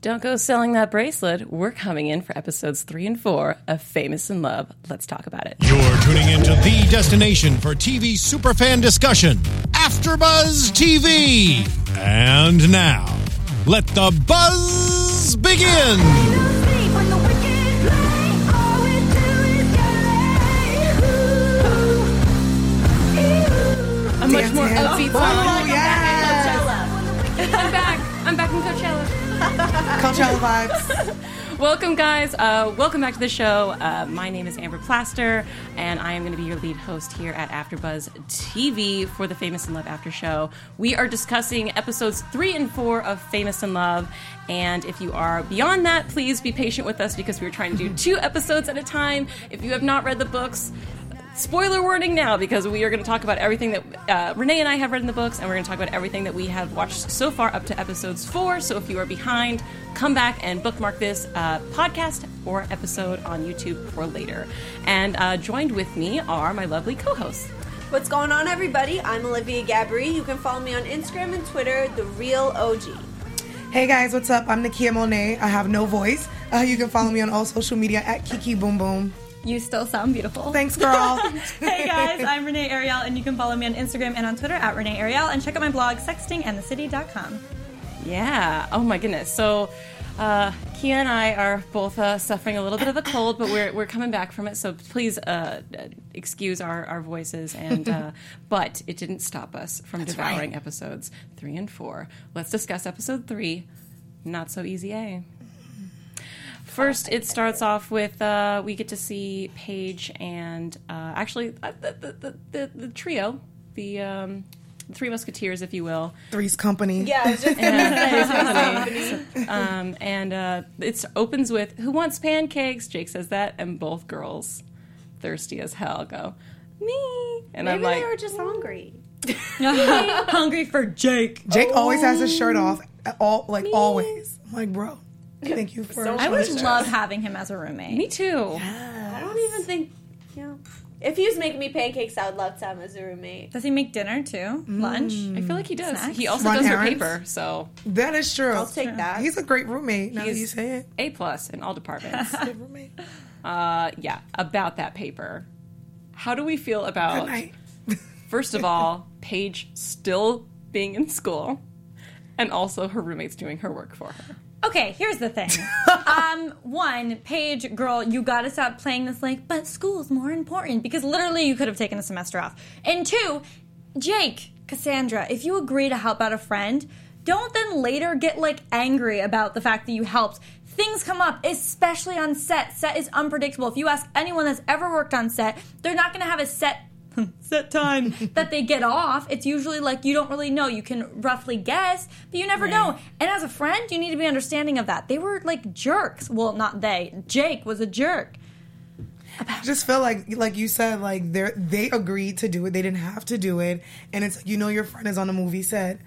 Don't go selling that bracelet. We're coming in for episodes three and four of Famous in Love. Let's talk about it. You're tuning into the destination for TV superfan discussion, AfterBuzz TV. And now, let the buzz begin. A much more dance. upbeat Oh, song. yes. I'm back. I'm back in Coachella. Coachella vibes. Welcome, guys. Uh, welcome back to the show. Uh, my name is Amber Plaster, and I am going to be your lead host here at AfterBuzz TV for the Famous in Love After Show. We are discussing episodes three and four of Famous in Love, and if you are beyond that, please be patient with us because we are trying to do two episodes at a time. If you have not read the books, spoiler warning now because we are going to talk about everything that uh, Renee and I have read in the books, and we're going to talk about everything that we have watched so far up to episodes four. So if you are behind, come back and bookmark this uh, podcast or episode on YouTube for later. And uh, joined with me are my lovely co-hosts. What's going on, everybody? I'm Olivia Gabaree. You can follow me on Instagram and Twitter, The Real OG. Hey guys, what's up? I'm Nakia Monet. I have no voice. Uh, you can follow me on all social media at Kiki Boom Boom. You still sound beautiful. Thanks, girl. hey guys, I'm Renee Ariel, and you can follow me on Instagram and on Twitter at Renee Ariel, and check out my blog, sextingandthecity.com. Yeah. Oh my goodness. So. Uh, Kia and I are both uh, suffering a little bit of a cold, but we're, we're coming back from it. So please uh, uh, excuse our, our voices. And uh, but it didn't stop us from devouring right. episodes three and four. Let's discuss episode three. Not so easy, eh? First, it starts off with uh, we get to see Paige and uh, actually uh, the, the, the, the, the trio, the um, three musketeers, if you will. Three's Company. Yeah, I was just um, and uh, it opens with "Who wants pancakes?" Jake says that, and both girls, thirsty as hell, go me, and maybe I'm like, they were just hungry. Hungry for Jake. Jake always has his shirt off, all like always. I'm like, bro, thank you for. So I would love having him as a roommate. "Me too." I don't even think, you know. If he was making me pancakes, I would love to have him as a roommate. Does he make dinner too? Lunch? I feel like he does. Snacks? He also Run does her paper, so That is true. I'll take that. He's a great roommate. Now that He's- you say it, a plus in all departments. good roommate. uh, yeah, about that paper. How do we feel about? First of all, Paige still being in school, and also her roommate's doing her work for her. Okay, here's the thing. um, one, Paige, girl, you gotta stop playing this like, but school's more important because literally you could have taken a semester off. And two, Jake, Cassandra, if you agree to help out a friend, don't then later get like angry about the fact that you helped. Things come up, especially on set. Set is unpredictable. If you ask anyone that's ever worked on set, they're not gonna have a set set time that they get off. It's usually like you don't really know. You can roughly guess, but you never know. And as a friend, you need to be understanding of that. They were like jerks. Well, not they. Jake was a jerk. I just feel like, like you said, like they they agreed to do it. They didn't have to do it, and it's you know your friend is on a movie set.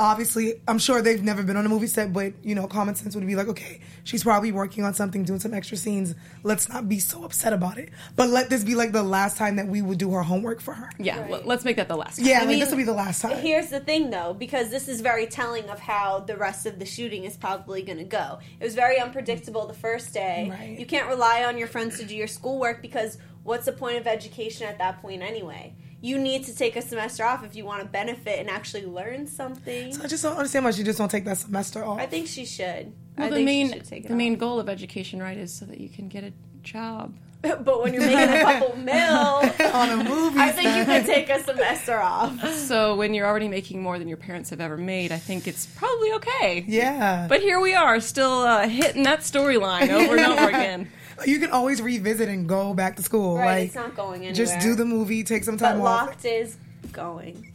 Obviously, I'm sure they've never been on a movie set, but you know, common sense would be like, okay, she's probably working on something, doing some extra scenes. Let's not be so upset about it. But let this be like the last time that we would do her homework for her. Yeah, Right. let's make that the last. Yeah, I like mean, this will be the last time. Here's the thing, though, because this is very telling of how the rest of the shooting is probably going to go. It was very unpredictable the first day. Right. You can't rely on your friends to do your schoolwork because what's the point of education at that point anyway? You need to take a semester off if you want to benefit and actually learn something. I just don't understand why she just don't take that semester off. I think she should. Well, I the think main she should take it the main goal of education, right, is so that you can get a job. but when you're making a couple mil, on a movie I think you set. could take a semester off. So when you're already making more than your parents have ever made, I think it's probably okay. Yeah, But here we are, still uh, hitting that storyline over and over again. You can always revisit and go back to school. Right, like it's not going anywhere. just do the movie, take some But time off. locked is going.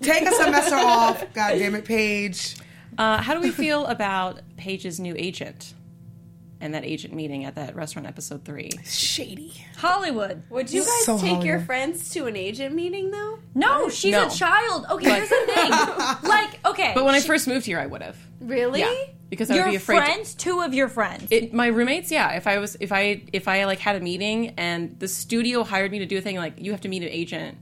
Take a semester off. God damn it, Paige. Uh, how do we feel about Paige's new agent and that agent meeting at that restaurant episode three? Shady. Hollywood. Would you guys So take your friends to an agent meeting though? No, she's No. a child. Okay, here's the thing. like, okay. But when I first moved here, I would have. Really? Yeah, because I would your be afraid. to- friends, two of your friends. it, my roommates, yeah. If I was, if I, if I like had a meeting and the studio hired me to do a thing, like you have to meet an agent.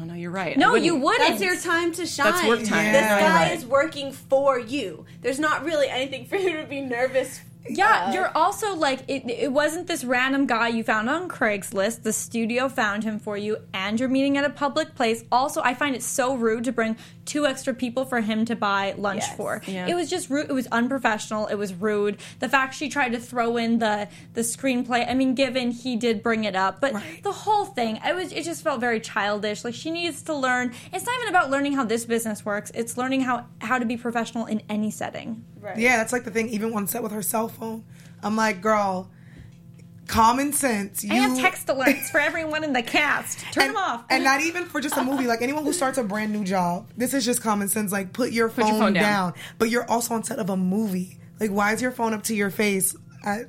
Oh no, you're right. No, wouldn't. you wouldn't. That's your time to shine. That's work time. This guy Right. is working for you. There's not really anything for you to be nervous. Yeah, uh, you're also like it, it wasn't this random guy you found on Craigslist. The studio found him for you, and you're meeting at a public place. Also, I find it so rude to bring two extra people for him to buy lunch Yes. for. Yeah. It was just rude. It was unprofessional. It was rude. The fact she tried to throw in the the screenplay. I mean, given he did bring it up, but Right. the whole thing, I was it just felt very childish. Like she needs to learn. It's not even about learning how this business works. It's learning how how to be professional in any setting. Right. Yeah, that's like the thing. Even on set with her cell phone, I'm like, girl, common sense. You I have text alerts for everyone in the cast. Turn and, them off. and not even for just a movie. Like anyone who starts a brand new job, this is just common sense. Like put your phone, your phone down. down. But you're also on set of a movie. Like why is your phone up to your face? I,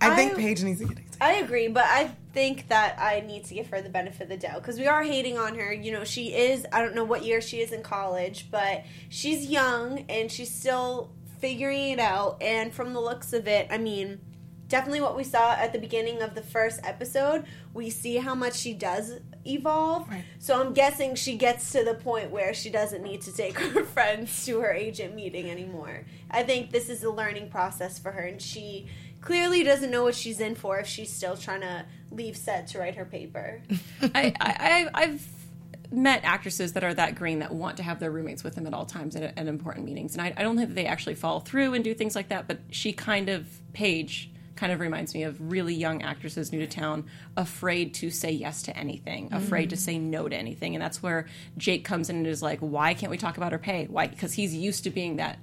I think I- Paige needs to get it. I agree, but I think that I need to give her the benefit of the doubt because we are hating on her. You know, she is, I don't know what year she is in college, but she's young and she's still figuring it out. And from the looks of it, I mean, definitely what we saw at the beginning of the first episode, we see how much she does evolve. Right. So I'm guessing she gets to the point where she doesn't need to take her friends to her agent meeting anymore. I think this is a learning process for her, and she clearly doesn't know what she's in for if she's still trying to leave set to write her paper. I, I, I, I've met actresses that are that green that want to have their roommates with them at all times at, at important meetings, and I, I don't think that they actually follow through and do things like that. But she kind of Paige kind of reminds me of really young actresses new to town, afraid to say yes to anything, mm-hmm. afraid to say no to anything, and that's where Jake comes in and is like, "Why can't we talk about her pay? Why?" Because he's used to being that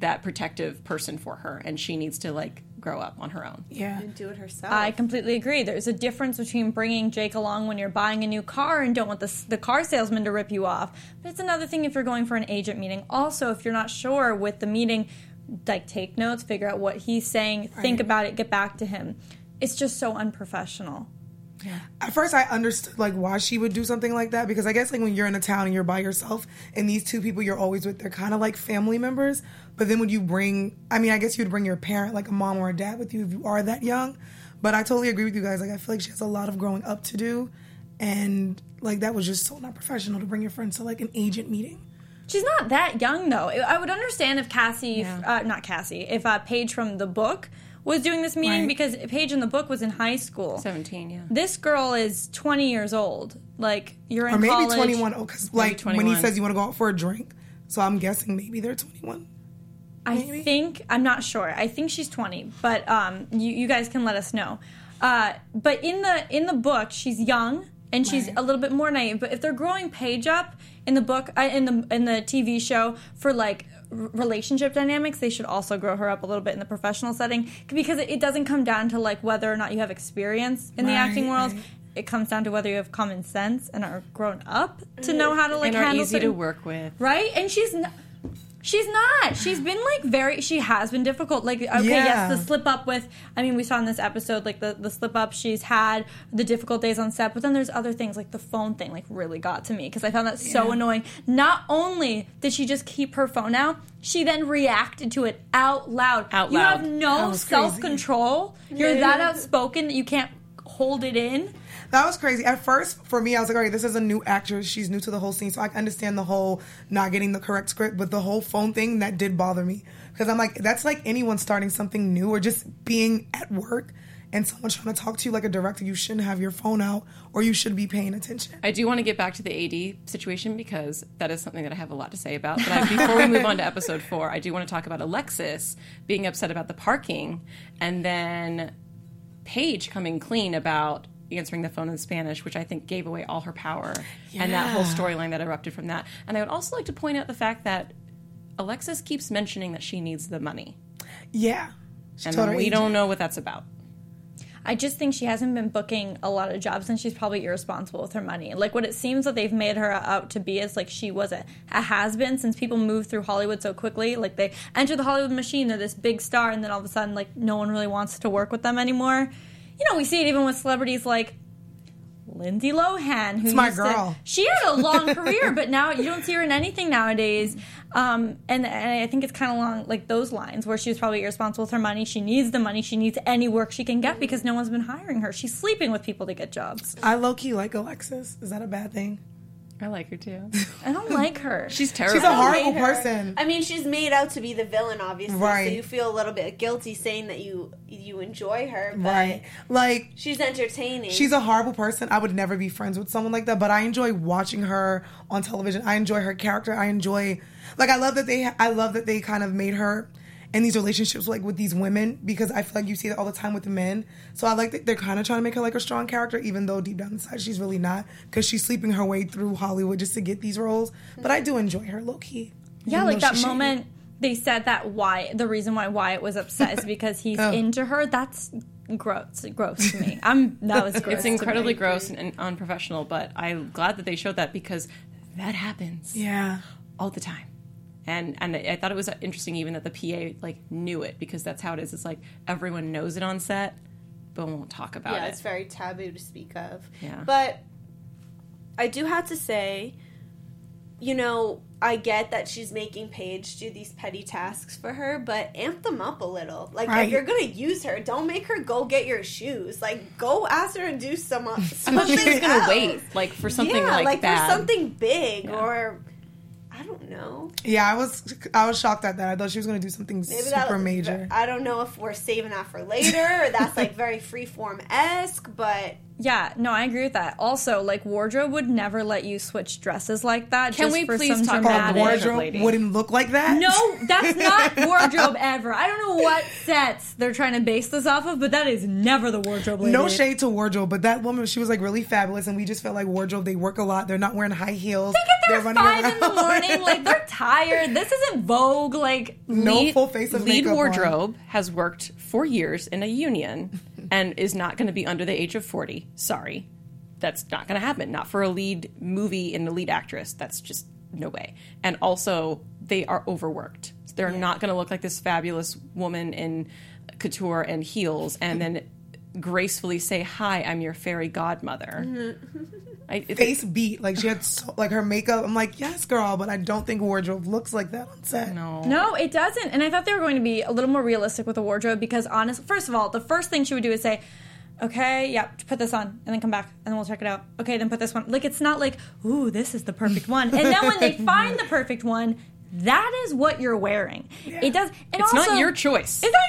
that protective person for her, and she needs to like grow up on her own. Yeah. and do it herself. I completely agree. There's a difference between bringing Jake along when you're buying a new car and don't want the, the car salesman to rip you off. But it's another thing if you're going for an agent meeting. Also, if you're not sure with the meeting, like take notes, figure out what he's saying, think Right. about it, get back to him. It's just so unprofessional. Yeah. At first, I understood like why she would do something like that because I guess like when you're in a town and you're by yourself and these two people you're always with, they're kind of like family members. But then when you bring, I mean, I guess you'd bring your parent, like a mom or a dad, with you if you are that young. But I totally agree with you guys. Like I feel like she has a lot of growing up to do, and like that was just so not professional to bring your friends to like an agent meeting. She's not that young though. I would understand if Cassie, uh, not Cassie, if uh, Paige from the book was doing this meeting Right. because Paige in the book was in high school. Seventeen, yeah. This girl is 20 years old. Like you're in Or maybe college. 21. Oh, because like when he says you want to go out for a drink, so I'm guessing maybe they're 21. I maybe? think I'm not sure. I think she's 20, but um, you, you guys can let us know. Uh, but in the in the book, she's young and she's Right. a little bit more naive. But if they're growing Paige up in the book, uh, in the in the TV show for like relationship dynamics, they should also grow her up a little bit in the professional setting because it, it doesn't come down to like whether or not you have experience in the acting world. right. It comes down to whether you have common sense and are grown up to know how to like and are handle easy to work with. right? And she's not. She's not. She's been like very. She has been difficult. Like okay, Yeah. yes, the slip up with. I mean, we saw in this episode like the the slip up she's had, the difficult days on set. But then there's other things like the phone thing. Like really got to me because I found that so annoying. Not only did she just keep her phone out, she then reacted to it out loud. Out You loud. You have no That was crazy. self control. You're that outspoken that you can't hold it in. That was crazy. At first, for me, I was like, all right, this is a new actress. She's new to the whole scene. So I understand the whole not getting the correct script, but the whole phone thing, that did bother me. Because I'm like, that's like anyone starting something new or just being at work and someone trying to talk to you like a director. You shouldn't have your phone out or you should be paying attention. I do want to get back to the AD situation because that is something that I have a lot to say about. But I, before we move on to episode four, I do want to talk about Alexis being upset about the parking and then Paige coming clean about answering the phone in Spanish, which I think gave away all her power and that whole storyline that erupted from that. And I would also like to point out the fact that Alexis keeps mentioning that she needs the money. Yeah. She And we agent. don't know what that's about. I just think she hasn't been booking a lot of jobs and she's probably irresponsible with her money. Like what it seems that they've made her out to be is like she was a, a has been since people move through Hollywood so quickly. Like they enter the Hollywood machine, they're this big star, and then all of a sudden, like no one really wants to work with them anymore. You know, we see it even with celebrities like Lindsay Lohan, who my used to- girl. she had a long career, but now you don't see her in anything nowadays. Um, and, and I think it's kind of along like those lines where she was probably irresponsible with her money. She needs the money. She needs any work she can get because no one's been hiring her. She's sleeping with people to get jobs. I low key like Alexis. Is that a bad thing? I like her too. I don't like her. She's terrible. She's a horrible hate person. I mean, she's made out to be the villain, obviously. Right. So you feel a little bit guilty saying that you you enjoy her, but Right. Like she's entertaining. she's a horrible person. I would never be friends with someone like that, but I enjoy watching her on television. I enjoy her character. I enjoy like I love that they I love that they kind of made her in these relationships like with these women because I feel like you see that all the time with the men. So I like that they're kind of trying to make her like a strong character even though deep down inside she's really not because she's sleeping her way through Hollywood just to get these roles. But I do enjoy her low key. Yeah, like that she's shady. moment they said that why the reason why Wyatt was upset is because he's Oh. into her. That's gross, gross to me. I'm that was gross. It's to me. incredibly gross and, and unprofessional, but I'm glad that they showed that because that happens Yeah. all the time. And and I thought it was interesting even that the PA like knew it because that's how it is. It's like everyone knows it on set, but won't talk about it. yeah, it. it's very taboo to speak of. Yeah. But I do have to say, you know, I get that she's making Paige do these petty tasks for her, but amp them up a little. Like Right. if you're gonna use her, don't make her go get your shoes. Like go ask her and do some I thought something she was gonna else. wait like for something yeah, like, like bad. for something big Yeah. or I don't know. Yeah, I was I was shocked at that. I thought she was going to do something Maybe super major. I don't know if we're saving that for later or that's like very freeform esque, but Yeah, no, I agree with that. Also, like wardrobe would never let you switch dresses like that. Can just we for please some talk about wardrobe lady. wouldn't look like that. No, that's not wardrobe ever. I don't know what sets they're trying to base this off of, but that is never the wardrobe lady. No shade to wardrobe, but that woman, she was like really fabulous, and we just felt like wardrobe. They work a lot. They're not wearing high heels. They get there They're at running five in the morning, like they're tired. This isn't Vogue. Like no full face of lead makeup on. wardrobe has worked for years in a union and is not going to be under the age of 40 sorry. That's not going to happen. Not for a lead movie and a lead actress. That's just no way. And also they are overworked. They're not going to look like this fabulous woman in couture and heels and then gracefully say hi i'm your fairy godmother mm-hmm. I, it- Face beat, like she had so, like her makeup. I'm like, yes, girl, but I don't think wardrobe looks like that on set. no No, it doesn't. And I thought they were going to be a little more realistic with the wardrobe because, honest, first of all, the first thing she would do is say, "Okay, yeah, put this on, and then come back, and then we'll check it out. Okay, then put this one." Like it's not like, "Ooh, this is the perfect one," and then when they find the perfect one. That is what you're wearing. It does. And It's also, not your choice. It's not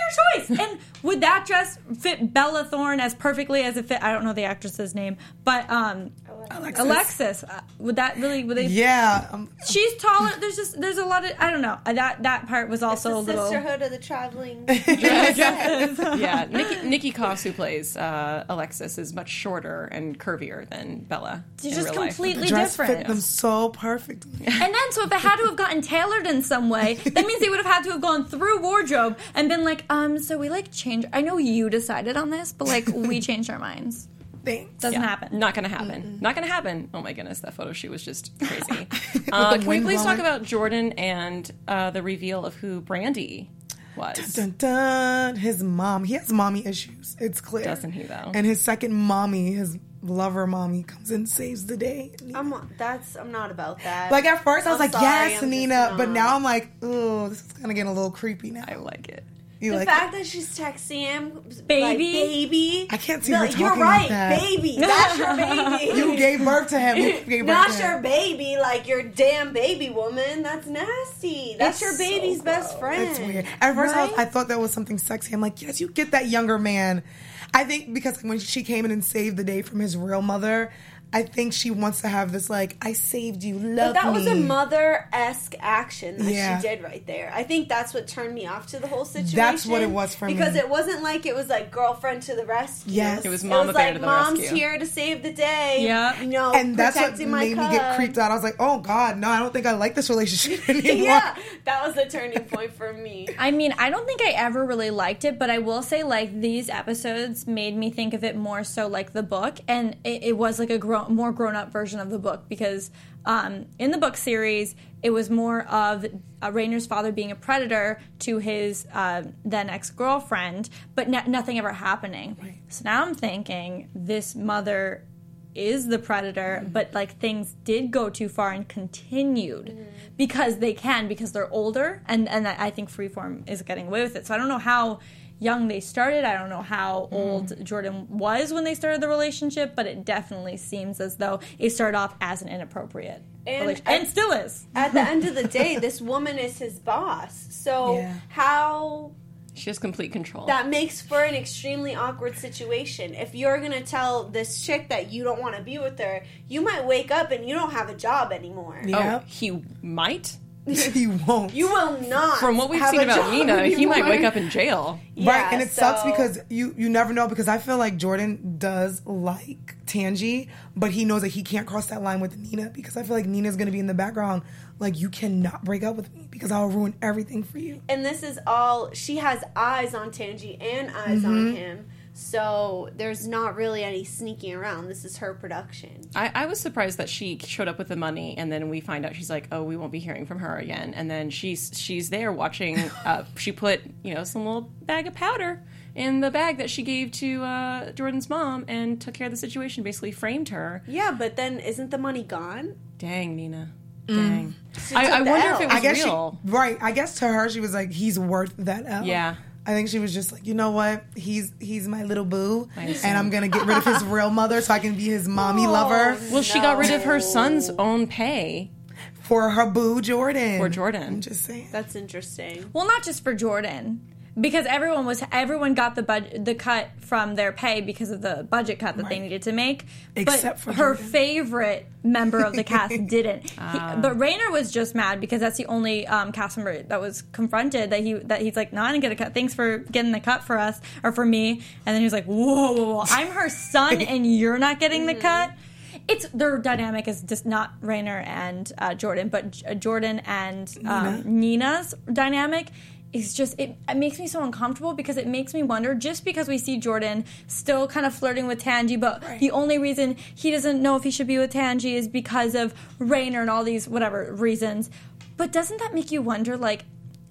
your choice. And would that dress fit Bella Thorne as perfectly as it fit? I don't know the actress's name, but um, Alexis. Alexis. Uh, would that really? Would they? Yeah, um, She's taller. There's just there's a lot of I don't know. Uh, That that part was also the a little. sisterhood of the traveling. yeah, Niki, Niki Koss, who plays uh, Alexis, is much shorter and curvier than Bella. She's just real life. completely dress fit them so perfectly. And then, so if it had to have gotten tailored in some way, that means they would have had to have gone through wardrobe and been like, um, so we like change. I know you decided on this, but like we changed our minds. Thanks. Doesn't Yeah, happen. Not gonna happen. Not gonna happen. Oh my goodness, that photo shoot was just crazy. uh, can we wind please talk about Jordan and uh, the reveal of who Brandy was? Dun, dun. dun. His mom, he has mommy issues. It's clear. Doesn't he, though? And his second mommy, his lover mommy, comes and saves the day. I'm that's I'm not about that. Like at first, I was I'm like, sorry, "Yes, I'm Nina," but now I'm like, "Oh, this is kind of getting a little creepy now." I like it. You the like fact that she's texting him, Baby? like, baby. I can't see No, her You're right, like that. baby. That's your baby. you gave birth to him. You gave birth Not to your him. baby, like your damn baby woman. That's nasty. That's It's your baby's so best friend. It's weird. At first, I, was, I thought that was something sexy. I'm like, yes, you get that younger man. I think because when she came in and saved the day from his real mother, I think she wants to have this like, I saved you, love But that was a mother esque action that Yeah. she did right there. I think that's what turned me off to the whole situation. That's what it was for me. because it wasn't like it was like girlfriend to the rescue. Yes. It was It was like to the mom's rescue. here to save the day. Yeah. you know, and that's what protecting my made me get creeped out. I was like, oh God, no, I don't think I like this relationship anymore. yeah, that was the turning point for me. I mean, I don't think I ever really liked it, but I will say, like, these episodes made me think of it more so like the book, and it, it was like a grown, more grown up version of the book because um, in the book series, it was more of uh, Rainer's father being a predator to his uh, then ex girlfriend, but no- nothing ever happening. So now I'm thinking this mother is the predator, but like things did go too far and continued because they can because they're older, and and I think Freeform is getting away with it. So I don't know how young they started. I don't know how Mm. old Jordan was when they started the relationship, but it definitely seems as though it started off as an inappropriate And relationship, I- and still is. At the end of the day, this woman is his boss. So Yeah. how She has complete control. that makes for an extremely awkward situation. If you're gonna tell this chick that you don't want to be with her, you might wake up and you don't have a job anymore. oh, Yeah. he might. he won't. You will not. From what we've seen about job Nina, he might wake up in jail. Yeah, right, and it sucks because you you never know because I feel like Jordan does like Tangey, but he knows that he can't cross that line with Nina because I feel like Nina's gonna be in the background like you cannot break up with me because I'll ruin everything for you. and this is all she has eyes on Tangey and eyes Mm-hmm. on him. So there's not really any sneaking around. This is her production. I, I was surprised that she showed up with the money, and then we find out she's like, "Oh, we won't be hearing from her again." And then she's she's there watching. Uh, she put you know some little bag of powder in the bag that she gave to uh, Jordan's mom, and took care of the situation. Basically, framed her. Yeah, but then isn't the money gone? Dang, Nina. Dang. She I, I wonder L. if it I was guess real. she right. I guess to her she was like he's worth that L. Yeah. I think she was just like, you know what? He's he's my little boo, I and. I'm gonna get rid of his real mother so I can be his mommy Oh, lover Well, she got rid of her son's own pay. for her boo Jordan. For Jordan. I'm just saying. That's interesting. Well, not just for Jordan, because everyone was everyone got the bud- the cut from their pay because of the budget cut that they needed to make. Except but for her Jordan. favorite member of the cast didn't. He, Ah. but Rainer was just mad because that's the only um, cast member that was confronted that he that he's like, "No, I didn't get a cut. Thanks for getting the cut for us or for me." And then he was like, "Whoa, whoa, whoa! I'm her son, and you're not getting the cut." It's their dynamic is just not Rainer and uh, Jordan, but J- uh, Jordan and um, Nina's dynamic is just it, it makes me so uncomfortable because it makes me wonder just because we see Jordan still kind of flirting with Tangey, but the only reason he doesn't know if he should be with Tangey is because of Rainer and all these whatever reasons. But doesn't that make you wonder like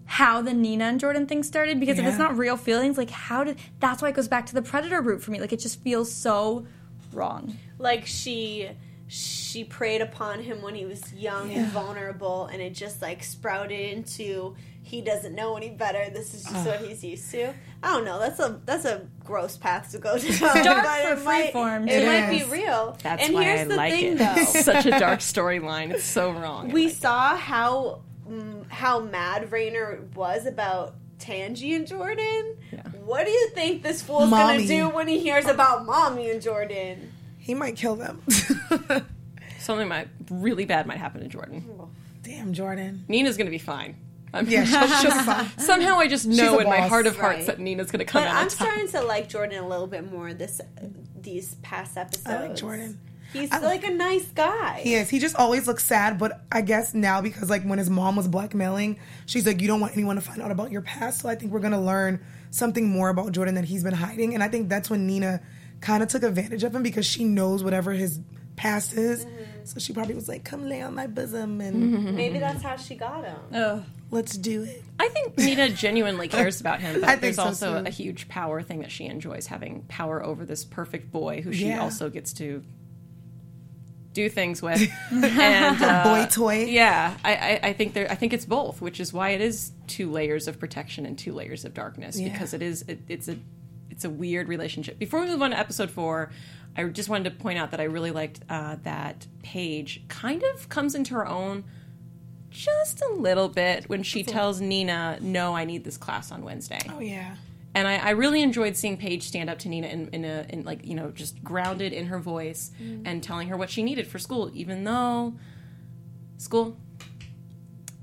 how the Nina and Jordan thing started? Because if it's not real feelings, like how did that's why it goes back to the predator route for me. Like it just feels so wrong. Like she she preyed upon him when he was young and vulnerable and it just like sprouted into he doesn't know any better. This is just what he's used to. I don't know. That's a that's a gross path to go down. dark but for it might, freeform, It too. might be real. That's and why here's I the like thing it. though. Such a dark storyline. It's so wrong. We like it. saw how mm, how mad Rainer was about Tangey and Jordan. Yeah. What do you think this fool's Mommy. gonna do when he hears about mommy and Jordan? He might kill them. something might really bad might happen to Jordan. Damn, Jordan. Nina's gonna be fine. I'm, Yeah, she'll, she'll be fine. somehow I just know a in my heart of hearts Right. that Nina's gonna come But out. I'm top. starting to like Jordan a little bit more this these past episodes. I like Jordan. He's I like a nice guy. He is. He just always looks sad, but I guess now because like when his mom was blackmailing, she's like, you don't want anyone to find out about your past. So I think we're gonna learn something more about Jordan that he's been hiding, and I think that's when Nina kind of took advantage of him because she knows whatever his past is. Mm-hmm. So she probably was like, "Come lay on my bosom and Maybe that's how she got him. Ugh. let's do it." I think Nina genuinely cares about him, but I think there's so, also too. a huge power thing that she enjoys having power over this perfect boy who she Yeah. also gets to do things with. and uh, Boy toy. Yeah, I, I, I think there. I think it's both, which is why it is two layers of protection and two layers of darkness Yeah. because it is it, it's a it's a weird relationship. Before we move on to episode four, I just wanted to point out that I really liked uh, that Paige kind of comes into her own just a little bit when she tells Nina, "No, I need this class on Wednesday." Oh yeah. and I, I really enjoyed seeing Paige stand up to Nina in, in a in like you know just grounded in her voice and telling her what she needed for school, even though school.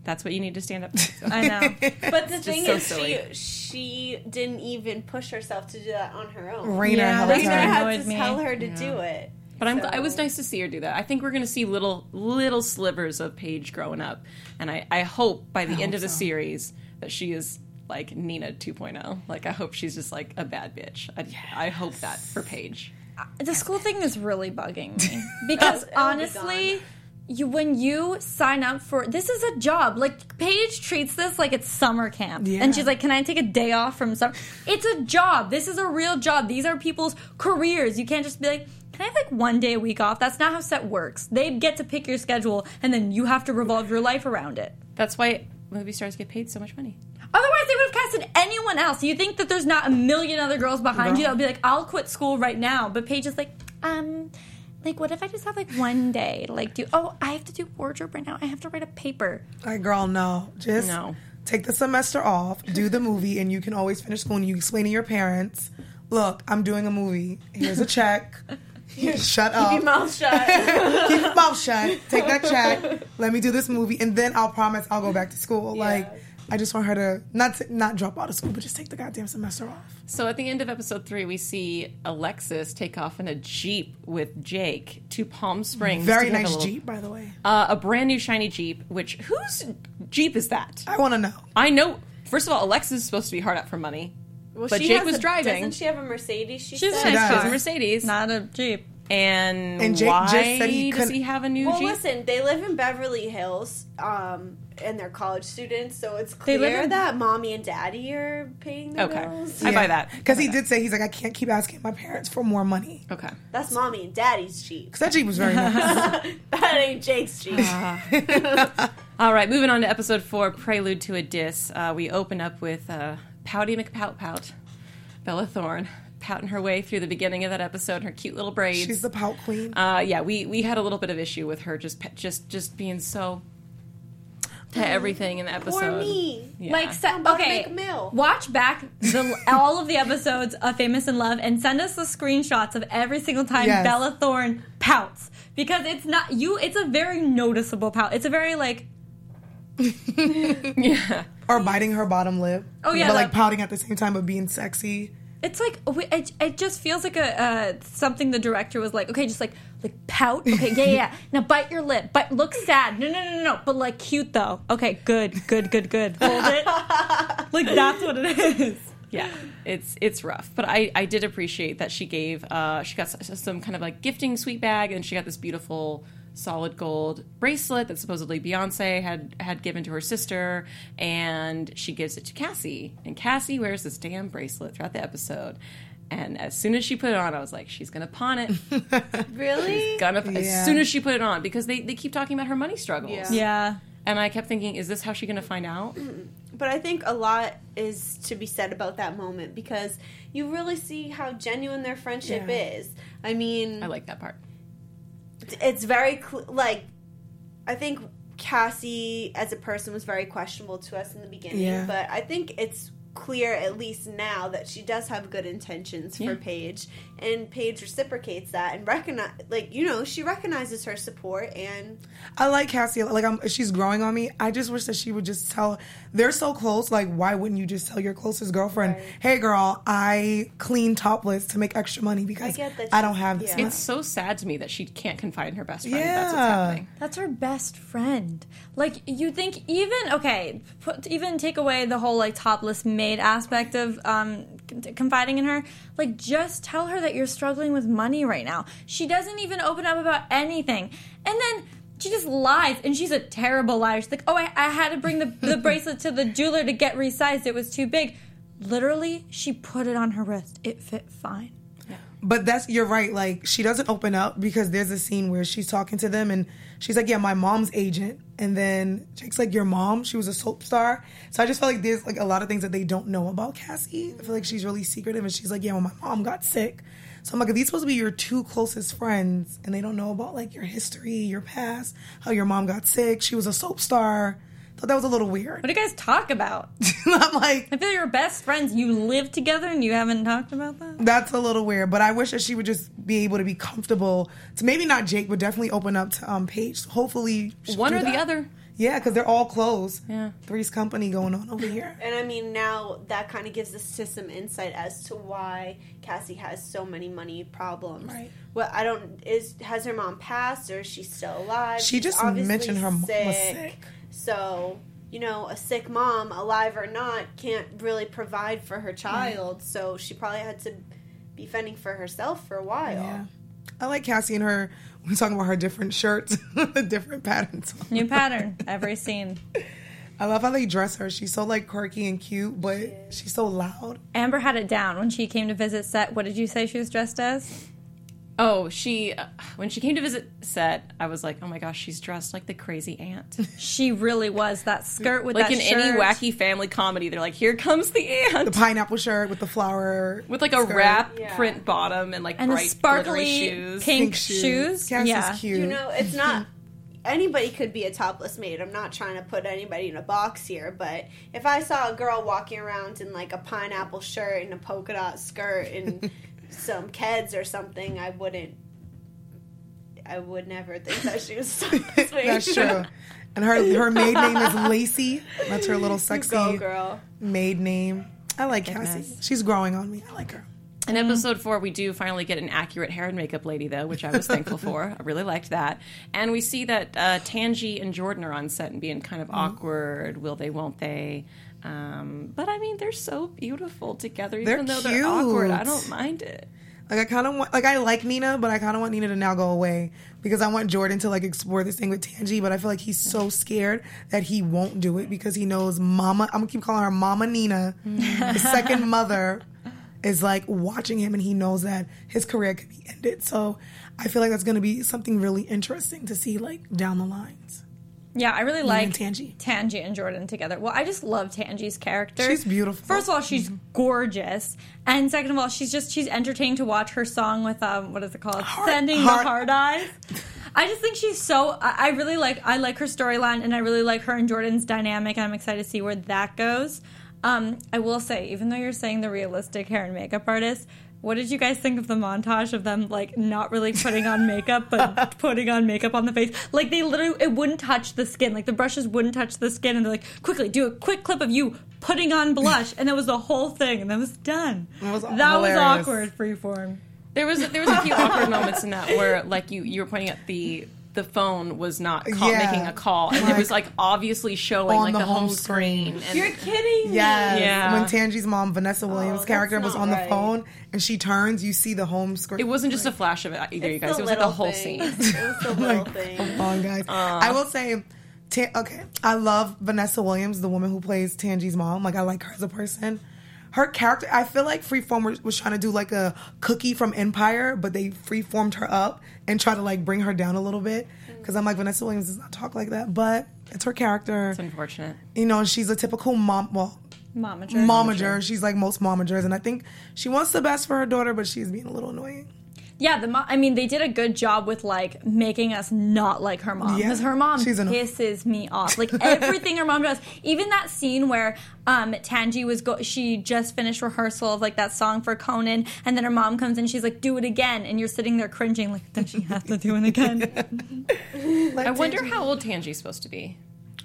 That's what you need to stand up. To. I know. But the thing so is, silly. she she didn't even push herself to do that on her own. Rainer Yeah, held that's Rainer had annoyed to me. tell her to do it. But I'm, So- it was nice to see her do that. I think we're going to see little little slivers of Paige growing up, and I, I hope by the end of the so. series that she is like Nina 2.0. Like I hope she's just like a bad bitch. I, I hope that for Paige. the school thing is really bugging me because It'll be honestly gone. You when you sign up for this is a job. Like paige treats this like it's summer camp. Yeah. and she's like can i take a day off from summer? It's a job. This is a real job. These are people's careers. You can't just be like can i have like one day a week off? That's not how set works. They get to pick your schedule and then you have to revolve your life around it. That's why movie stars get paid so much money. otherwise they would have cast casted anyone else, you think that there's not a million other girls behind you that would be like, I'll quit school right now. But Paige is like, um, like, what if I just have like one day? to, Like, do oh, I have to do wardrobe right now. I have to write a paper. Like, girl, no. Just No. take the semester off, do the movie, and you can always finish school and you explain to your parents, look, I'm doing a movie. Here's a check. Shut up. Keep your mouth shut. Keep your mouth shut. Take that check. Let me do this movie, and then I'll promise I'll go back to school. Like, I just want her to not to, not drop out of school, but just take the goddamn semester off. So at the end of episode three, we see Alexis take off in a jeep with Jake to Palm Springs. Very to have a nice little- Jeep, by the way. Uh, a brand new shiny jeep. Which whose jeep is that? I want to know. I know. First of all, Alexis is supposed to be hard up for money, Well, but she Jake has was a- driving. Doesn't she have a Mercedes? She She's said? nice does. She has car. a Mercedes. Not a Jeep. And, And Jake why just said he does he have a new Well, jeep? listen, they live in Beverly Hills, um, and they're college students, so it's They clear live in- that mommy and daddy are paying the Okay. bills. I buy that. Because he buy did say, he's like, I can't keep asking my parents for more money. Okay. That's mommy and daddy's Jeep. Because that Jeep was very nice. that ain't Jake's Jeep. All right, moving on to episode four, Prelude to a Diss. Uh, we open up with uh, Pouty McPout Pout, Bella Thorne, pouting her way through the beginning of that episode, her cute little braids. She's the pout queen. uh, yeah, we, we had a little bit of issue with her just just just being so to everything in the episode. Poor me. Yeah. Like, se- okay, make a watch back the, all of the episodes of Famous in Love and send us the screenshots of every single time Yes. Bella Thorne pouts because it's not you. It's a very noticeable pout. It's a very like yeah. or biting her bottom lip. Oh, yeah, But like pouting at the same time, but being sexy. It's like it, it just feels like a uh, something the director was like okay just like like pout. Okay yeah yeah, yeah. Now bite your lip. But look sad. No no no no no. But like cute though. Okay good good good good. Hold it. Like that's what it is. Yeah it's it's rough. But i i did appreciate that she gave uh she got some kind of like gifting sweet bag and she got this beautiful solid gold bracelet that supposedly beyonce had had given to her sister and she gives it to cassie and cassie wears this damn bracelet throughout the episode and as soon as she put it on i was like she's gonna pawn it Really? gonna Yeah. as soon as she put it on because they, they keep talking about her money struggles Yeah. yeah and i kept thinking is this how she's gonna find out But I think a lot is to be said about that moment because you really see how genuine their friendship Yeah. is. I mean, i like that part it's very cl- like I think Cassie as a person was very questionable to us in the beginning, Yeah. but I think it's clear at least now that she does have good intentions for Yeah. Paige and Paige reciprocates that and recognize like you know she recognizes her support and I like Cassie. Like I'm, she's growing on me. I just wish that she would just tell. They're so close. Like, why wouldn't you just tell your closest girlfriend, Right. "Hey, girl, I clean topless to make extra money because get that I don't have this." yeah. it's so sad to me that she can't confide in her best friend that's what's Yeah. happening That's her best friend. Like you think even okay, put, even take away the whole like topless maid aspect of um, confiding in her. Like just tell her that you're struggling with money right now. She doesn't even open up about anything, and then she just lies, and she's a terrible liar. She's like, "Oh, I, I had to bring the, the bracelet to the jeweler to get resized. It was too big." Literally, she put it on her wrist. It fit fine. But that's you're right. Like she doesn't open up because there's a scene where she's talking to them and she's like, "Yeah, my mom's agent." And then Jake's like, "Your mom? She was a soap star." So I just feel like there's like a lot of things that they don't know about Cassie. I feel like she's really secretive and she's like, "Yeah, well, my mom got sick." So I'm like, if these supposed to be your two closest friends and they don't know about like your history, your past, how your mom got sick, she was a soap star. Thought that was a little weird. What do you guys talk about? I'm like, I feel you're best friends. You live together and you haven't talked about that. That's a little weird, but I wish that she would just be able to be comfortable to maybe not Jake, but definitely open up to um Paige. Hopefully, she'll one do or the other Yeah, because they're all close. Yeah. Three's company going on over here. And I mean, now that kind of gives us to some insight as to why Cassie has so many money problems. Right. Well, I don't is has her mom passed or is she still alive? She She's just mentioned her mom was sick. So you know, a sick mom, alive or not, can't really provide for her mm-hmm. child. So she probably had to be fending for herself for a while. Yeah, I like Cassie and her. We're talking about her different shirts, the different patterns. New pattern every scene. I love how they dress her. She's so like quirky and cute, but she's so loud. Amber had it down when she came to visit set. What did you say she was dressed as? Oh, she uh, when she came to visit set, I was like, oh my gosh, she's dressed like the crazy aunt. She really was that skirt with like that in any wacky family comedy, they're like, here comes the aunt The pineapple shirt with the flower. with like a skirt. wrap Yeah. print bottom and like and the bright sparkly shoes. pink, Pink shoes. shoes. Cass yeah. is cute. You know, it's not. Anybody could be a topless maid. I'm not trying to put anybody in a box here, but if I saw a girl walking around in like a pineapple shirt and a polka dot skirt and some Keds or something, I wouldn't. I would never think that she was a topless. That's true. And her her maid name is Lacey. That's her little sexy go, girl. maid name. I like Goodness. Cassie. She's growing on me. I like her. In episode four, we do finally get an accurate hair and makeup lady, though, which I was thankful for. I really liked that. And we see that uh, Tangey and Jordan are on set and being kind of awkward. Will they? Won't they? Um, but I mean, they're so beautiful together, even They're though they're awkward. I don't mind it. Like I kind of want, like I like Nina, but I kind of want Nina to now go away because I want Jordan to like explore this thing with Tangey. But I feel like he's so scared that he won't do it because he knows Mama. I'm gonna keep calling her Mama Nina, the second mother, is like watching him, and he knows that his career could be ended. So I feel like that's gonna be something really interesting to see like down the lines. Yeah, I really like Tangey. Tangey and Jordan together. Well, I just love Tangey's character. She's beautiful. First of all, she's gorgeous, and second of all, she's just she's entertaining to watch. Her song with um, what is it called? Heart- Sending heart- the hard eyes. I just think she's so. I, I really like. I like her storyline, and I really like her and Jordan's dynamic. And I'm excited to see where that goes. Um, I will say, even though you're saying the realistic hair and makeup artist, what did you guys think of the montage of them like not really putting on makeup but putting on makeup on the face? Like they literally it wouldn't touch the skin. Like the brushes wouldn't touch the skin and they're like, quickly do a quick clip of you putting on blush and that was the whole thing and that was done. was that hilarious. was awkward freeform. There was there was a few awkward moments in that where like you you were pointing at the the phone was not call, Yeah. making a call, and it was like obviously showing On like the the, home home screen. screen. And You're kidding me. Yeah. When Tangey's mom, Vanessa oh, Williams' that's character, was not on the phone and she turns, you see the home screen. it wasn't just a flash of it either, you guys. It was like the whole things. scene. It was the little thing. Come on, guys. I will say, Ta- okay, I love Vanessa Williams, the woman who plays Tangey's mom. Like, I like her as a person. Her character, I feel like Freeform was, was trying to do like a cookie from Empire, but they freeformed her up and try to like bring her down a little bit. Mm. Because I'm like, Vanessa Williams does not talk like that, but it's her character. It's unfortunate. You know, she's a typical mom. Well, Momager. momager. She's like most momagers, and I think she wants the best for her daughter, but she's being a little annoying. Yeah, the mo- I mean, they did a good job with like making us not like her mom Yeah, because her mom she's an- pisses me off. Like everything her mom does, even that scene where um Tangey was go- she just finished rehearsal of like that song for Conan, and then her mom comes in, she's like, "Do it again," and you're sitting there cringing, like, "Does she have to do it again?" Like, I wonder Tangey- how old Tangey's supposed to be.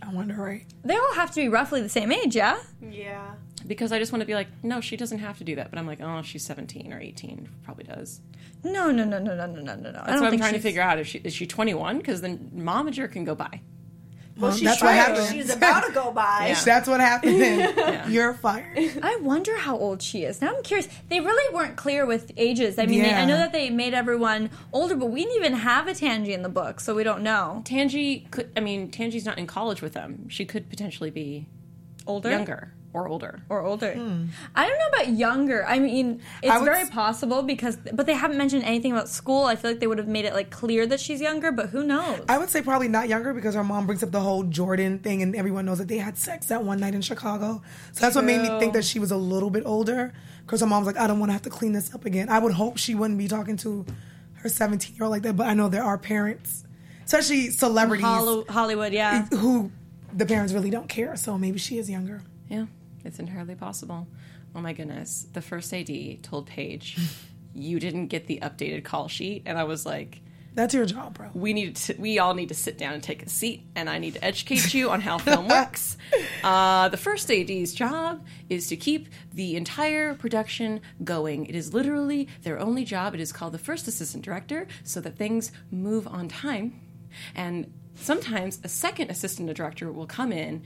I wonder, right? they all have to be roughly the same age, yeah. Yeah. Because I just want to be like, no, she doesn't have to do that. But I'm like, oh, she's 17 or 18, probably does. No, no, no, no, no, no, no, no. no. I That's don't what I'm think trying to figure out. If she is she 21? Because then momager can go by. Well, Well, she's that's what trying. happens. She's about to go by. Yeah. That's what happened. You're fired. I wonder how old she is. Now I'm curious. They really weren't clear with ages. I mean, they, I know that they made everyone older, but we didn't even have a Tangey in the book, so we don't know. Tangey could. I mean, Tangey's not in college with them. She could potentially be Older? younger or older. Or older. Hmm. I don't know about younger. I mean, it's I very s- possible because, but they haven't mentioned anything about school. I feel like they would have made it like clear that she's younger, but who knows? I would say probably not younger because her mom brings up the whole Jordan thing, and everyone knows that they had sex that one night in Chicago. So that's what made me think that she was a little bit older because her mom's like, I don't want to have to clean this up again. I would hope she wouldn't be talking to her 17 year old like that, but I know there are parents, especially celebrities, Hollo- Hollywood, yeah. who the parents really don't care. So maybe she is younger. Yeah, it's entirely possible. Oh my goodness. The first AD told Paige, you didn't get the updated call sheet. And I was like, That's your job, bro. we need to, we all need to sit down and take a seat and I need to educate you on how film works. Uh, the first AD's job is to keep the entire production going. It is literally their only job. It is called the first assistant director so that things move on time. And sometimes a second assistant director will come in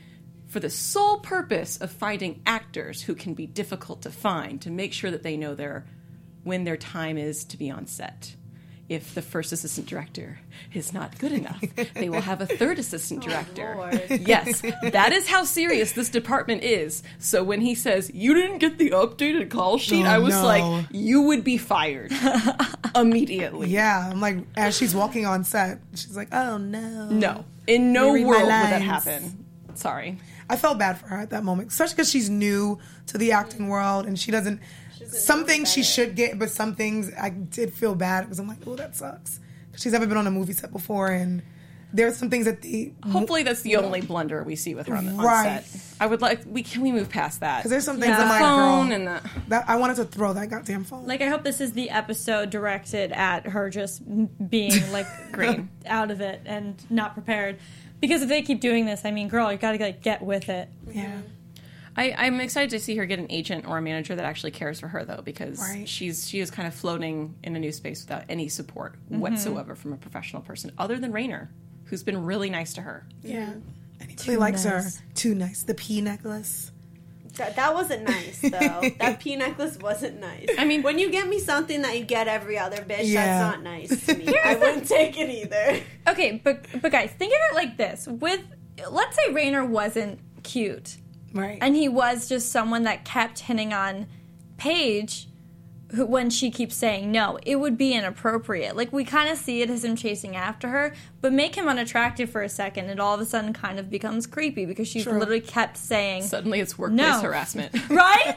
for the sole purpose of finding actors who can be difficult to find to make sure that they know their when their time is to be on set. If the first assistant director is not good enough, they will have a third assistant oh, director. Lord. yes, that is how serious this department is. So when he says, You didn't get the updated call sheet, Oh, I was no. like, You would be fired. immediately. Yeah, I'm like, as she's walking on set, she's like, oh no. No, in no Read my world would that happen. Sorry. I felt bad for her at that moment, especially because she's new to the acting world and she doesn't. Some things she should get, but some things I did feel bad because I'm like, oh, that sucks. 'Cause She's never been on a movie set before, and there's some things that the Hopefully, that's the only blunder we see with her on the Right. set. I would like. We can we move past that? because there's some things Yeah. I'm the phone girl, and the that I wanted to throw that goddamn phone. Like I hope this is the episode directed at her just being like Green. out of it and not prepared. Because if they keep doing this, I mean, girl, you got to like get with it. yeah, I, I'm excited to see her get an agent or a manager that actually cares for her, though, because Right. she's she is kind of floating in a new space without any support Mm-hmm. whatsoever from a professional person, other than Rainer, who's been really nice to her. yeah. And he really likes her. Too nice. The P necklace. That, that wasn't nice though. that P necklace wasn't nice. I mean- when you get me something that you get every other bitch, Yeah. that's not nice to me. I wouldn't take it either. Okay, but but guys, think of it like this: with let's say Rainer wasn't cute, Right. and he was just someone that kept hitting on Paige who, when she keeps saying no, it would be inappropriate. Like we kind of see it as him chasing after her, but make him unattractive for a second, and all of a sudden kind of becomes creepy because she True. literally kept saying Suddenly, it's workplace No. harassment. right?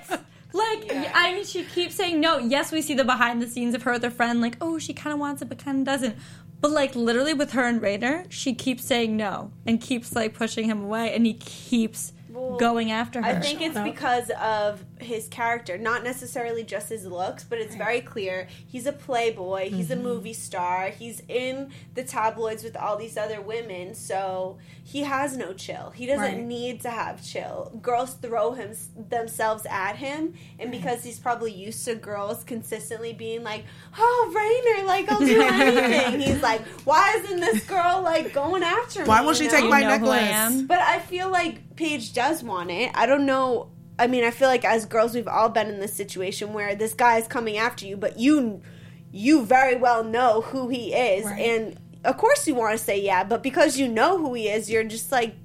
Like, I mean, she keeps saying no. Yes, we see the behind the scenes of her with her friend, like, oh, she kind of wants it, but kind of doesn't. But, like, literally with her and Rainer, she keeps saying no and keeps, like, pushing him away, and he keeps Well, going after her. I think it's up. because of his character, not necessarily just his looks, but it's very clear he's a playboy, he's Mm-hmm. a movie star, he's in the tabloids with all these other women, so he has no chill. He doesn't Right. need to have chill. Girls throw him themselves at him, and because he's probably used to girls consistently being like, "Oh, Rainer, like I'll do anything," he's like, "Why isn't this girl like going after me?" Why won't she you take my you know who I necklace? But I feel like Paige does want it. I don't know. I mean, I feel like as girls, we've all been in this situation where this guy is coming after you, but you, you very well know who he is, Right. and of course you want to say yeah. But because you know who he is, you're just like,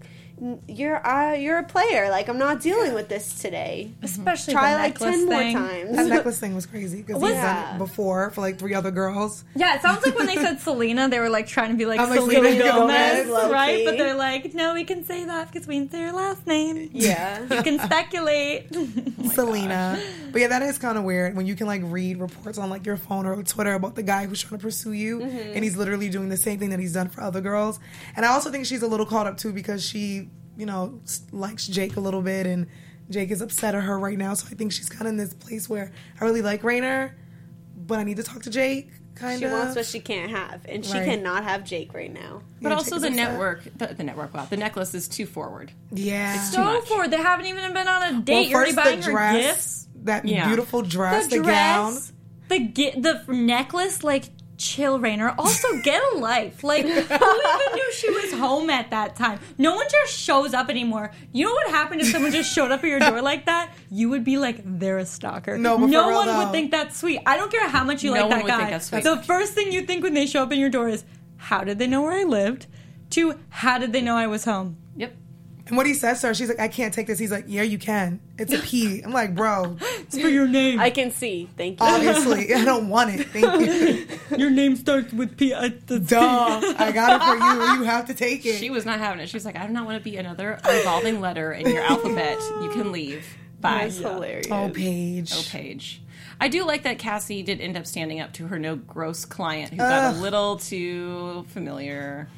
you're uh, you're a player. Like I'm not dealing with this today. Especially Try the like necklace ten thing. more times. That necklace thing was crazy because he's done it before for like three other girls. Yeah, it sounds like when they said Selena, they were like trying to be like I'm like, Selena Selena Gomez, Gomez, right? But they're like, no, we can say that because we say your last name. yeah. You can speculate. Selena. But yeah, that is kind of weird when you can like read reports on like your phone or Twitter about the guy who's trying to pursue you, Mm-hmm. and he's literally doing the same thing that he's done for other girls. And I also think she's a little caught up too because she, you know, likes Jake a little bit, and Jake is upset at her right now. So I think she's kind of in this place where I really like Rainer, but I need to talk to Jake. Kind She of. wants what she can't have, and she Right. cannot have Jake right now. But Yeah, also Jake the network, the, the network. Wow, the necklace is too forward. yeah. It's too So much. forward. They haven't even been on a date. Well, You're already buying her gifts. That Yeah. beautiful dress, The the, gown. dress, the gi- the necklace, like chill, Rainer. Also, get a life. Like, who even knew she was home at that time? No one just shows up anymore. You know what happened if someone just showed up at your door like that? You would be like, they're a stalker. No, but no one though. would think that's sweet. I don't care how much you No like one that would guy. think that's sweet. The first thing you think when they show up in your door is, how did they know where I lived? Two, how did they know I was home? Yep. And what he says to her, she's like, I can't take this. He's like, Yeah, you can. It's a P. I'm like, Bro, It's for your name. I can see. Thank you. obviously, I don't want it. Thank you. your name starts with P. I, the- Duh. I got it for you. You have to take it. She was not having it. She was like, I do not want to be another revolving letter in your alphabet. You can leave. Bye. That's hilarious. oh, Paige. Oh, Paige. I do like that Cassie did end up standing up to her no gross client who got a little too familiar.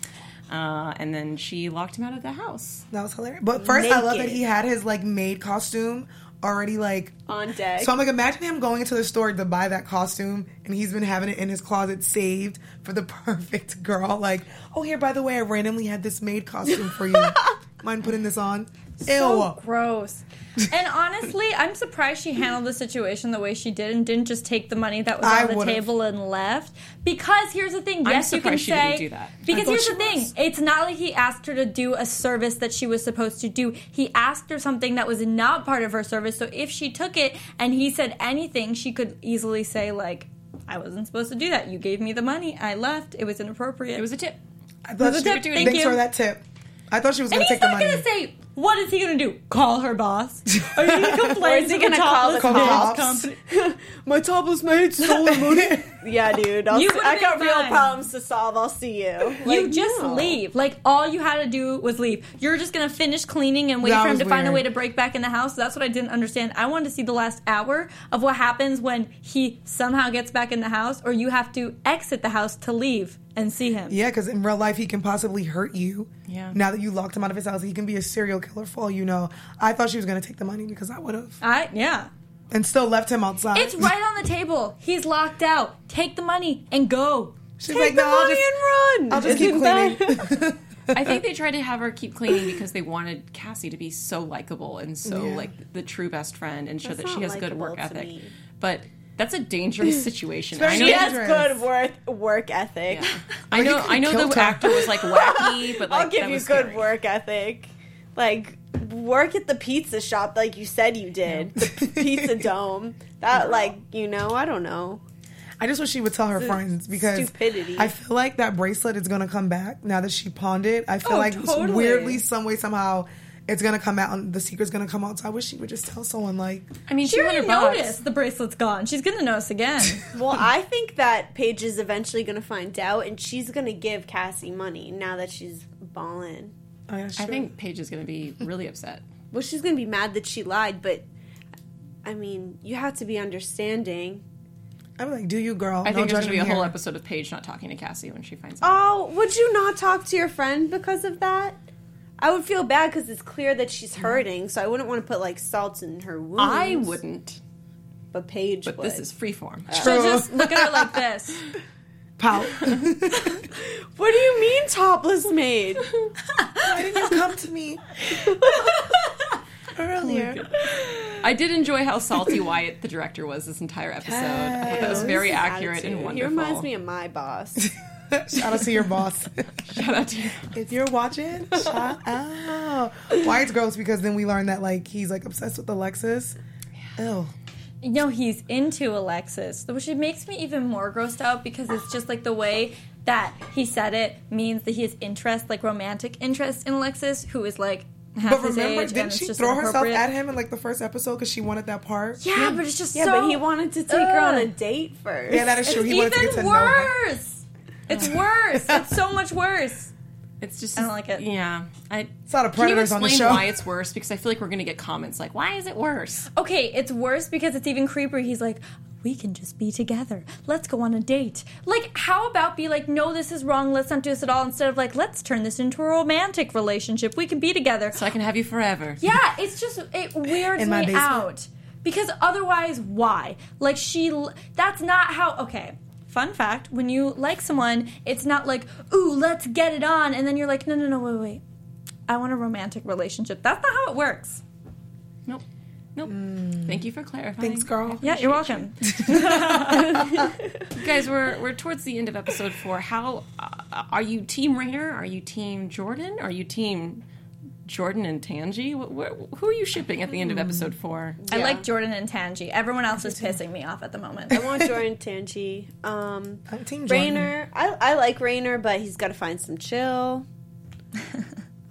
Uh, and then she locked him out of the house. That was hilarious. But first, I love that he had his like maid costume already like. On deck. So I'm like, imagine him going into the store to buy that costume, and he's been having it in his closet saved for the perfect girl. Like, oh, here, by the way, I randomly had this maid costume for you. Mind putting this on? So Ew. gross. And honestly, I'm surprised she handled the situation the way she did and didn't just take the money that was I on the would've. table and left. Because here's the thing, I'm yes, you can surprised she say didn't do that. because thought here's she the thing, was. it's not like he asked her to do a service that she was supposed to do. He asked her something that was not part of her service. So if she took it and he said anything, she could easily say like, "I wasn't supposed to do that. You gave me the money. I left. It was inappropriate." It was a tip. I thought was a she, tip, thank thanks you. for that tip. I thought she was And going to he's take the not money. gonna say, what is he gonna do? Call her boss? Are you gonna Or complain is he to gonna call the topless cops? my topless maid stole the money. yeah, dude. I'll You see- would've I got been real problems to solve. I'll see you. you just no. leave. Like all you had to do was leave. You're just gonna finish cleaning and wait That for him was to find a way to break back in the house. That's what I didn't understand. I wanted to see the last hour of what happens when he somehow gets back in the house, or you have to exit the house to leave and see him. Yeah, because in real life he can possibly hurt you. Yeah. Now that you locked him out of his house, he can be a serial killer for all you know. I thought she was gonna take the money because I would have, I yeah. and still left him outside. It's right on the table. He's locked out. Take the money and go. She's Take like, the no, money just, and run. I'll just keep Isn't that- cleaning. I think they tried to have her keep cleaning because they wanted Cassie to be so likable and so Yeah. like the true best friend and show That's that she not has good work ethic. me. But that's a dangerous situation. very I know, She has good work work ethic. yeah. I know. I know the her. actor was like wacky, but like I'll give that you was good scary. work ethic. Like work at the pizza shop like you said you did. The pizza dome. That like, you know, I don't know. I just wish she would tell her friends because stupidity. I feel like that bracelet is gonna come back now that she pawned it. I feel Oh, like totally. weirdly, some way, somehow, it's gonna come out and the secret's gonna come out. So I wish she would just tell someone like, I mean, She two already hundred bucks. noticed the bracelet's gone. She's gonna notice again. Well, I think that Paige is eventually going to find out, and she's going to give Cassie money now that she's balling. oh, yeah, I think Paige is going to be really upset. Well, she's going to be mad that she lied, but I mean, you have to be understanding. I'm like, do you, girl? I no think there's going to be a judgment whole episode of Paige not talking to Cassie when she finds out. Oh, would you not talk to your friend because of that? I would feel bad because it's clear that she's hurting, so I wouldn't want to put like salt in her wounds. I wouldn't, but Paige but would. this is freeform. Uh, so just look at her like this. Pout. what do you mean topless maid? Why didn't you come to me earlier? Oh I did enjoy how salty Wyatt, the director, was this entire episode. I thought that was very accurate and Attitude. wonderful. He reminds me of my boss. Shout out to your boss. Shout out to you. if you're watching, shout out. Why it's gross because then we learn that like he's like obsessed with Alexis. Ew. No, he's into Alexis, which it makes me even more grossed out because it's just like the way that he said it means that he has interest, like romantic interest in Alexis, who is like half But his remember, age, and didn't she throw herself at him in like the first episode because she wanted that part? Yeah, but it's just yeah, so. but he wanted to take her on a date first. Yeah, that is true. It's He wanted to get to even know her. Worse. It's worse. it's so much worse. It's just I don't like it. Yeah, I. It's not a lot of Can you predators on the explain show. why it's worse? Because I feel like we're going to get comments like, "Why is it worse?" Okay, it's worse because it's even creepier. He's like, we can just be together. Let's go on a date. Like, how about be like, no, this is wrong. Let's not do this at all. Instead of like, let's turn this into a romantic relationship. We can be together. So I can have you forever. Yeah, it's just it weirds In my me basement. out because otherwise, why? Like she, l- that's not how. Okay, fun fact: when you like someone, it's not like, ooh, let's get it on, and then you're like, no, no, no, wait, wait. I want a romantic relationship. That's not how it works. Nope. Nope. Thank you for clarifying. Thanks, girl. Yeah, you're welcome. guys. We're we're towards the end of episode four. How uh, are you, Team Rainer? Are you Team Jordan? Are you Team Jordan and Tangey? Wh- wh- who are you shipping at the end of episode four? I like Jordan and Tangey. Everyone else is pissing me off at the moment. I want Jordan Tangey. Um, I'm Team Jordan. Rainer, I, I like Rainer, but he's got to find some chill.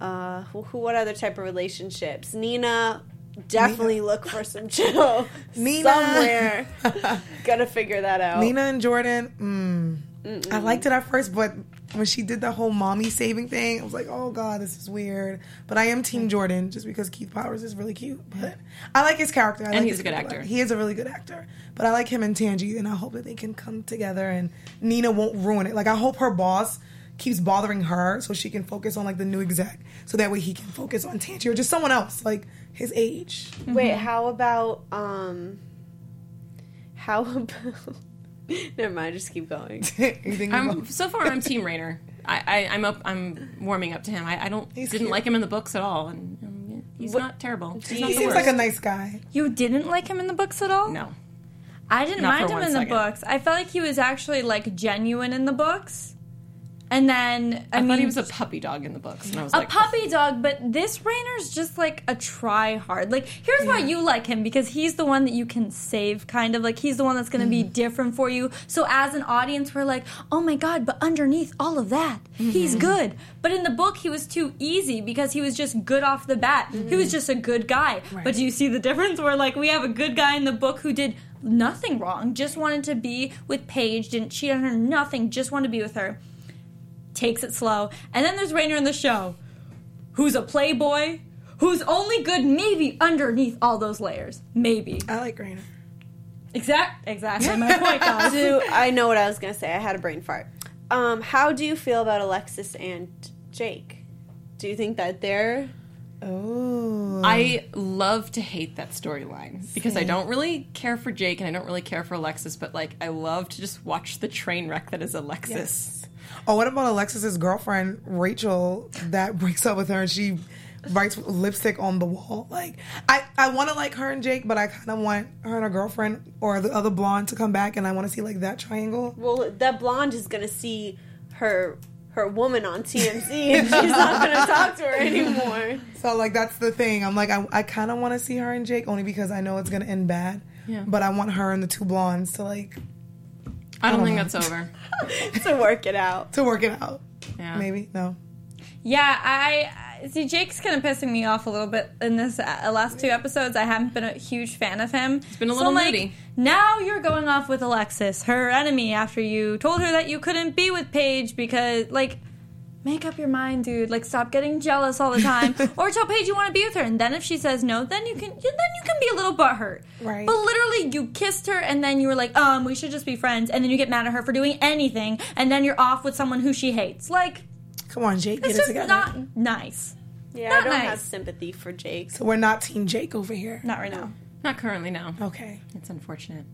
Uh, who, who- what other type of relationships? Nina, definitely look for some chill Nina. somewhere. Gotta figure that out. Nina and Jordan. Mm, I liked it at first, but when she did the whole mommy saving thing, I was like, oh god, this is weird. But I am Team Jordan just because Keith Powers is really cute. But I like his character. I like he's a good people. actor. He is a really good actor. But I like him and Tangey, and I hope that they can come together and Nina won't ruin it. Like I hope her boss keeps bothering her so she can focus on like the new exec, so that way he can focus on Tangey or just someone else like his age. Wait, how about um? How about? Never mind. Just keep going. I'm so far. I'm Team Rainer. I, I I'm up. I'm warming up to him. I, I don't He's didn't cute. like him in the books at all, and um, he's not terrible. He's he the seems like a nice guy. You didn't like him in the books at all? no. I didn't Not mind him one in the books. I felt like he was actually like genuine in the books. And then I, I, mean thought he was a puppy dog in the books, and I was a like, puppy dog, but this Rainer's just like a try hard. Like, here's why you like him because he's the one that you can save, kind of. Like, he's the one that's going to be mm-hmm. different for you. So, as an audience, we're like, oh my God, but underneath all of that, he's mm-hmm. good. But in the book, he was too easy because he was just good off the bat. He was mm-hmm. just a good guy. But do you see the difference where, like, we have a good guy in the book who did nothing wrong, just wanted to be with Paige, didn't cheat on her, nothing, just wanted to be with her. Takes it slow. And then there's Rainer in the show, who's a playboy, who's only good maybe underneath all those layers. Maybe. I like Rainer. Exact, exactly my point, guys. Do I know what I was gonna say? I had a brain fart. Um, how do you feel about Alexis and Jake? Do you think that they're Oh. I love to hate that storyline because I don't really care for Jake and I don't really care for Alexis, but like I love to just watch the train wreck that is Alexis. Oh, what about Alexis's girlfriend Rachel that breaks up with her and she writes lipstick on the wall? Like, I I want to like her and Jake, but I kind of want her and her girlfriend or the other blonde to come back, and I want to see like that triangle. well? That blonde is gonna see her her woman on TMZ, and she's not gonna talk to her anymore. So like that's the thing. I'm like I I kind of want to see her and Jake only because I know it's gonna end bad. Yeah. But I want her and the two blondes to like I don't Oh. think that's over. to work it out. to work it out. Yeah. Maybe no. Yeah, I I- see. Jake's kind of pissing me off a little bit in this uh, last two episodes. I haven't been a huge fan of him. He's been a little like, moody. Now you're going off with Alexis, her enemy, after you told her that you couldn't be with Paige because, like, make up your mind, dude. Like, stop getting jealous all the time, or tell Paige you want to be with her, and then if she says no, then you can then you can be a little butthurt. Right. But literally, you kissed her, and then you were like, um, we should just be friends, and then you get mad at her for doing anything, and then you're off with someone who she hates. Like. Come on, Jake, get It's it just together. not nice. Yeah, Not I don't nice. have sympathy for Jake. so we're not Team Jake over here. Not right now. Not currently, no. Okay. It's unfortunate.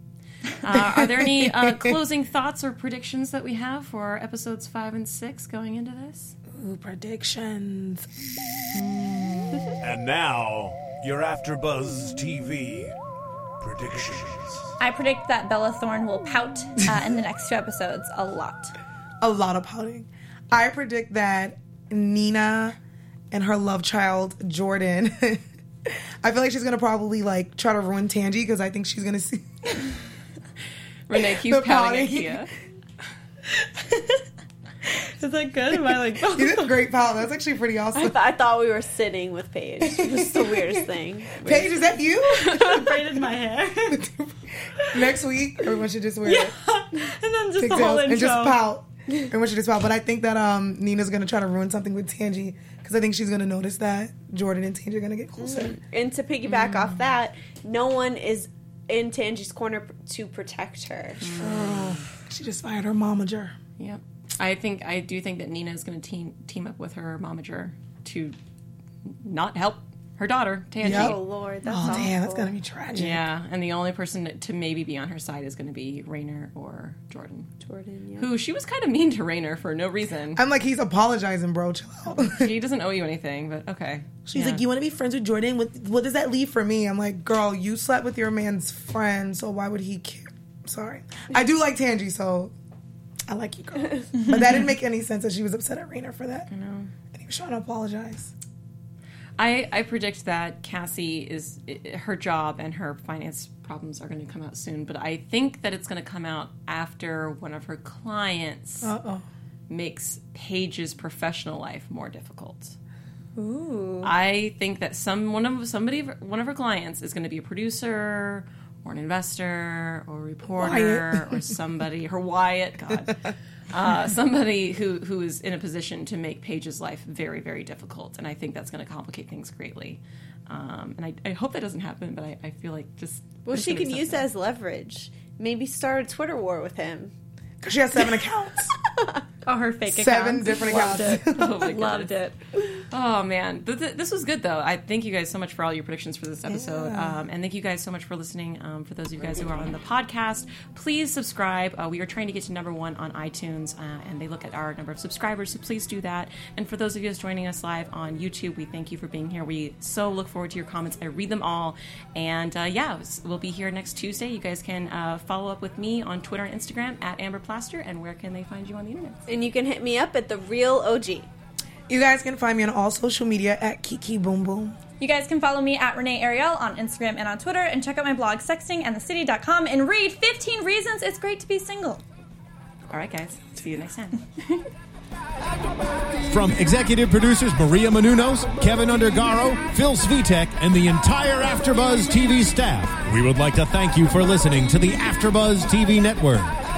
Uh, are there any uh, closing thoughts or predictions that we have for episodes five and six going into this? Ooh, predictions. And now, your AfterBuzz TV predictions. I predict that Bella Thorne will pout uh, in the next two episodes a lot. a lot of pouting. I predict that Nina and her love child Jordan. I feel like she's gonna probably like try to ruin Tangey because I think she's gonna see. Renee keeps The pouting at pouting. Kia. Is that good? Am I like, You did a great pout. That's actually pretty I, awesome. th- I thought we were sitting with Paige. It was the weirdest thing. Paige, is that you? I braided my hair? Next week, everyone should just wear it. and then just the whole intro. and just pout. Everyone should just pout. But I think that um, Nina's gonna try to ruin something with Tangey because I think she's gonna notice that Jordan and Tangey are gonna get closer. And to piggyback off that, no one is in Tangey's corner to protect her. She just fired her momager. Yep. I think I do think that Nina is going to team team up with her momager to not help her daughter Tangey. Yep. Oh Lord, that's Oh damn, that's gonna be tragic. Yeah, and the only person to maybe be on her side is going to be Rainer or Jordan, Jordan. Yeah. who she was kind of mean to Rainer for no reason. I'm like, he's apologizing, bro. Chill out. he doesn't owe you anything, but okay. She's Yeah. like, "You want to be friends with Jordan? What, what does that leave for me?" I'm like, "Girl, you slept with your man's friend, so why would he care?" Sorry, I do like Tangey, so I like you, girl. but that didn't make any sense that she was upset at Rainer for that. I know. and he was trying to apologize. I, I predict that Cassie is her job and her finance problems are going to come out soon, but I think that it's going to come out after one of her clients Uh oh. makes Paige's professional life more difficult. Ooh. I think that some one of somebody one of her clients is going to be a producer or an investor or a reporter or somebody her Wyatt God uh, somebody who who is in a position to make Paige's life very very difficult and I think that's going to complicate things greatly um, and I, I hope that doesn't happen but I, I feel like just Well, she gonna could use that as leverage. Maybe start a Twitter war with him. Because she has seven accounts, Oh, her fake seven accounts. different Loved accounts. it. Oh my Loved it. Oh man, Th- th- this was good though. I thank you guys so much for all your predictions for this episode, um, and thank you guys so much for listening. Um, for those of you guys who are on the podcast, please subscribe. Uh, we are trying to get to number one on iTunes, uh, and they look at our number of subscribers, so please do that. And for those of you guys joining us live on YouTube, we thank you for being here. We so look forward to your comments. I read them all, and uh, yeah, we'll be here next Tuesday. You guys can uh, follow up with me on Twitter and Instagram at Amber Plaster, and where can they find you on the internet? And you can hit me up at the real OG. You guys can find me on all social media at Kiki Boom Boom. You guys can follow me at Renee Ariel on Instagram and on Twitter and check out my blog sextingandthecity.com and read 15 reasons it's great to be single. All right, guys, see you next time. From executive producers Maria Menounos, Kevin Undergaro, Phil Svitek, and the entire AfterBuzz TV staff, we would like to thank you for listening to the AfterBuzz TV network.